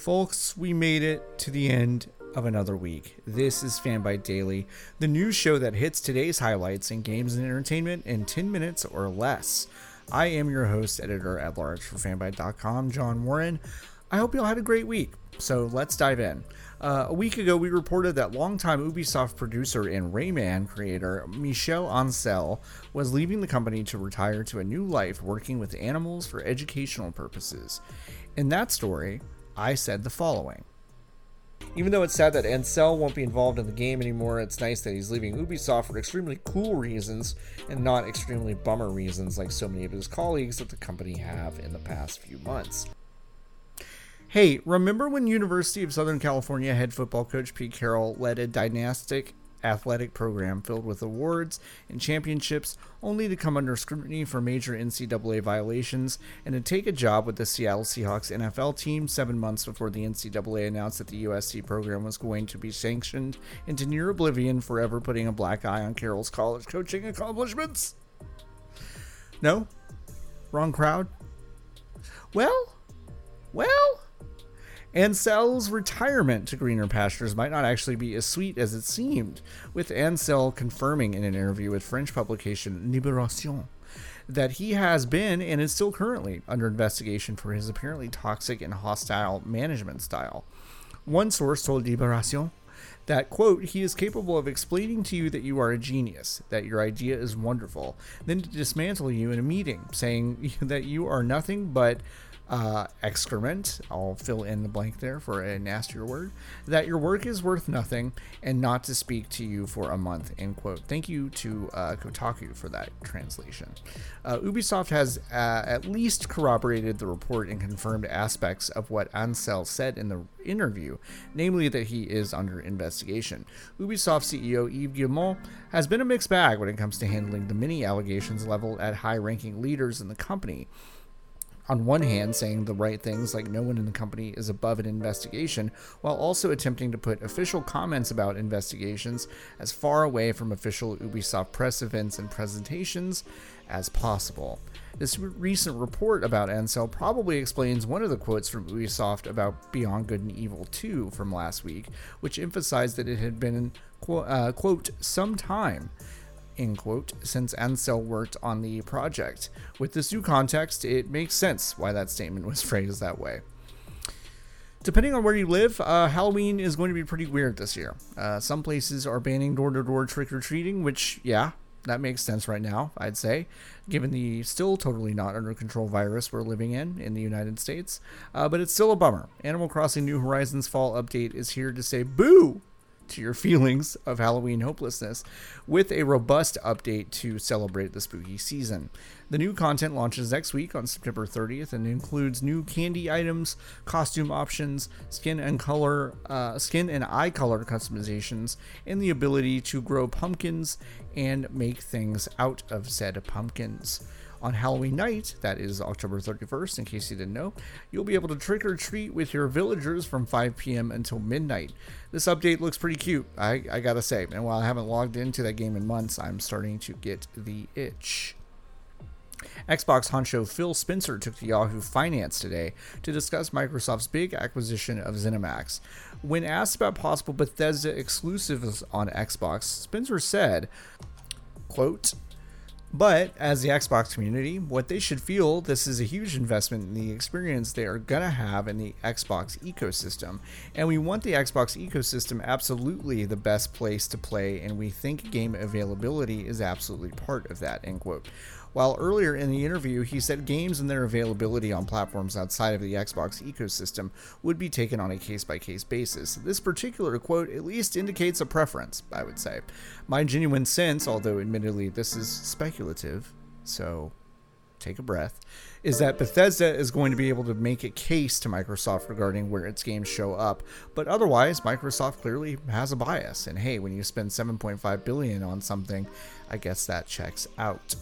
Folks, we made it to the end of another week. This is Fanbyte Daily, the news show that hits today's highlights in games and entertainment in 10 minutes or less. I am your host, editor at large for fanbyte.com, John Warren. I hope you all had a great week. So let's dive in. Uh, a week ago, we reported that longtime Ubisoft producer and Rayman creator Michel Ancel was leaving the company to retire to a new life working with animals for educational purposes. In that story, I said the following. Even though it's sad that Ancel won't be involved in the game anymore, it's nice that he's leaving Ubisoft for extremely cool reasons and not extremely bummer reasons like so many of his colleagues at the company have in the past few months. Hey, remember when University of Southern California head football coach Pete Carroll led a dynastic athletic program filled with awards and championships, only to come under scrutiny for major NCAA violations and to take a job with the Seattle Seahawks NFL team seven months before the NCAA announced that the USC program was going to be sanctioned into near oblivion, forever putting a black eye on Carroll's college coaching accomplishments? No? Wrong crowd? Well? Well? Ancel's retirement to greener pastures might not actually be as sweet as it seemed, with Ancel confirming in an interview with French publication Libération that he has been and is still currently under investigation for his apparently toxic and hostile management style. One source told Libération that quote he is capable of explaining to you that you are a genius that your idea is wonderful then to dismantle you in a meeting saying that you are nothing but uh, excrement, I'll fill in the blank there for a nastier word, that your work is worth nothing and not to speak to you for a month, end quote. Thank you to uh, Kotaku for that translation. Uh, Ubisoft has uh, at least corroborated the report and confirmed aspects of what Ancel said in the interview, namely that he is under investigation. Ubisoft CEO Yves Guillemot has been a mixed bag when it comes to handling the many allegations leveled at high ranking leaders in the company on one hand saying the right things like no one in the company is above an investigation, while also attempting to put official comments about investigations as far away from official Ubisoft press events and presentations as possible. This recent report about Ancel probably explains one of the quotes from Ubisoft about Beyond Good and Evil 2 from last week, which emphasized that it had been, quote, uh, quote some time end quote, since Ancel worked on the project. With this new context, it makes sense why that statement was phrased that way. Depending on where you live, uh, Halloween is going to be pretty weird this year. Uh, some places are banning door to door trick or treating, which, yeah, that makes sense right now, I'd say, given the still totally not under control virus we're living in in the United States. Uh, but it's still a bummer. Animal Crossing New Horizons Fall Update is here to say boo to your feelings of Halloween hopelessness with a robust update to celebrate the spooky season. The new content launches next week on September 30th and includes new candy items, costume options, skin and color, uh, skin and eye color customizations, and the ability to grow pumpkins and make things out of said pumpkins. On Halloween night, that is October 31st, in case you didn't know, you'll be able to trick or treat with your villagers from 5 p.m. until midnight. This update looks pretty cute, I, I gotta say, and while I haven't logged into that game in months, I'm starting to get the itch. Xbox honcho Phil Spencer took to Yahoo Finance today to discuss Microsoft's big acquisition of ZeniMax. When asked about possible Bethesda exclusives on Xbox, Spencer said, quote, but as the Xbox community, what they should feel this is a huge investment in the experience they are going to have in the Xbox ecosystem. And we want the Xbox ecosystem absolutely the best place to play, and we think game availability is absolutely part of that. End quote while earlier in the interview he said games and their availability on platforms outside of the Xbox ecosystem would be taken on a case by case basis. This particular quote at least indicates a preference, I would say. My genuine sense, although admittedly this is speculative, so take a breath, is that Bethesda is going to be able to make a case to Microsoft regarding where its games show up, but otherwise Microsoft clearly has a bias and hey, when you spend 7.5 billion on something, I guess that checks out.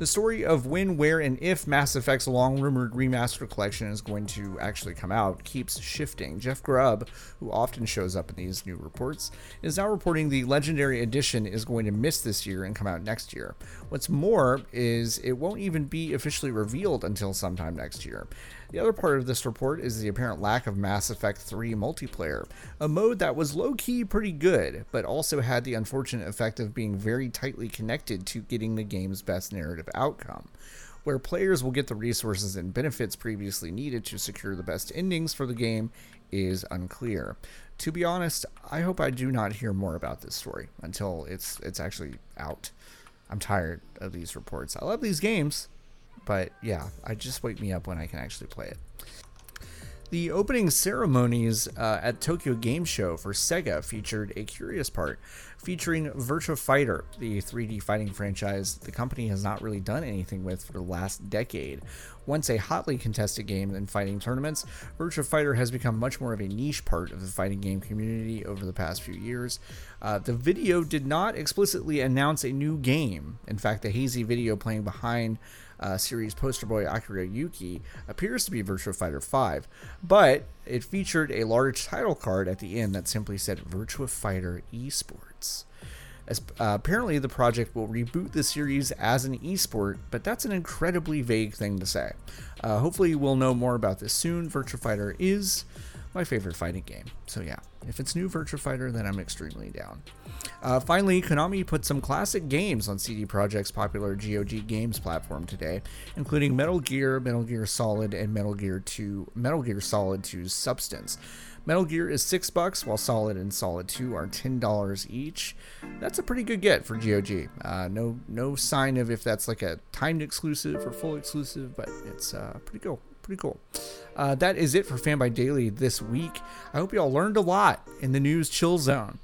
The story of when, where, and if Mass Effect's long rumored remaster collection is going to actually come out keeps shifting. Jeff Grubb, who often shows up in these new reports, is now reporting the Legendary Edition is going to miss this year and come out next year. What's more is it won't even be officially revealed until sometime next year. The other part of this report is the apparent lack of Mass Effect 3 multiplayer, a mode that was low key pretty good, but also had the unfortunate effect of being very tightly connected to getting the game's best narrative outcome. Where players will get the resources and benefits previously needed to secure the best endings for the game is unclear. To be honest, I hope I do not hear more about this story until it's it's actually out. I'm tired of these reports. I love these games, but yeah, I just wake me up when I can actually play it. The opening ceremonies uh, at Tokyo Game Show for Sega featured a curious part featuring Virtua Fighter, the 3D fighting franchise the company has not really done anything with for the last decade. Once a hotly contested game in fighting tournaments, Virtua Fighter has become much more of a niche part of the fighting game community over the past few years. Uh, the video did not explicitly announce a new game. In fact, the hazy video playing behind uh, series poster boy Akira Yuki appears to be Virtua Fighter 5, but it featured a large title card at the end that simply said Virtua Fighter Esports. As, uh, apparently, the project will reboot the series as an esport, but that's an incredibly vague thing to say. Uh, hopefully, we'll know more about this soon. Virtua Fighter is my favorite fighting game. So yeah, if it's new Virtua Fighter, then I'm extremely down. Uh, finally, Konami put some classic games on CD Projekt's popular GOG Games platform today, including Metal Gear, Metal Gear Solid, and Metal Gear 2, Metal Gear Solid 2's Substance. Metal Gear is six bucks, while Solid and Solid 2 are ten dollars each. That's a pretty good get for GOG. Uh, no, no sign of if that's like a timed exclusive or full exclusive, but it's uh, pretty cool pretty cool. Uh, that is it for Fanbyte Daily this week. I hope you all learned a lot in the news chill zone.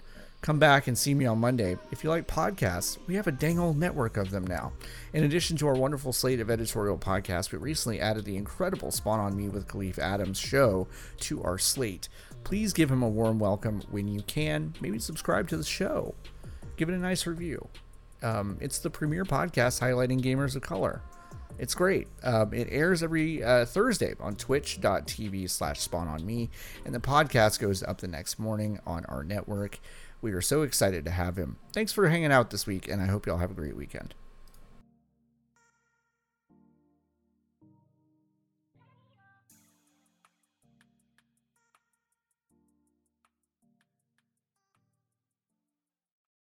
Come back and see me on Monday. If you like podcasts, we have a dang old network of them now. In addition to our wonderful slate of editorial podcasts, we recently added the incredible Spawn on Me with Kahlief Adams show to our slate. Please give him a warm welcome when you can. Maybe subscribe to the show. Give it a nice review. Um, it's the premier podcast highlighting gamers of color. It's great. Um, it airs every uh, Thursday on twitch.tv slash spawn on me, and the podcast goes up the next morning on our network. We are so excited to have him. Thanks for hanging out this week, and I hope y'all have a great weekend.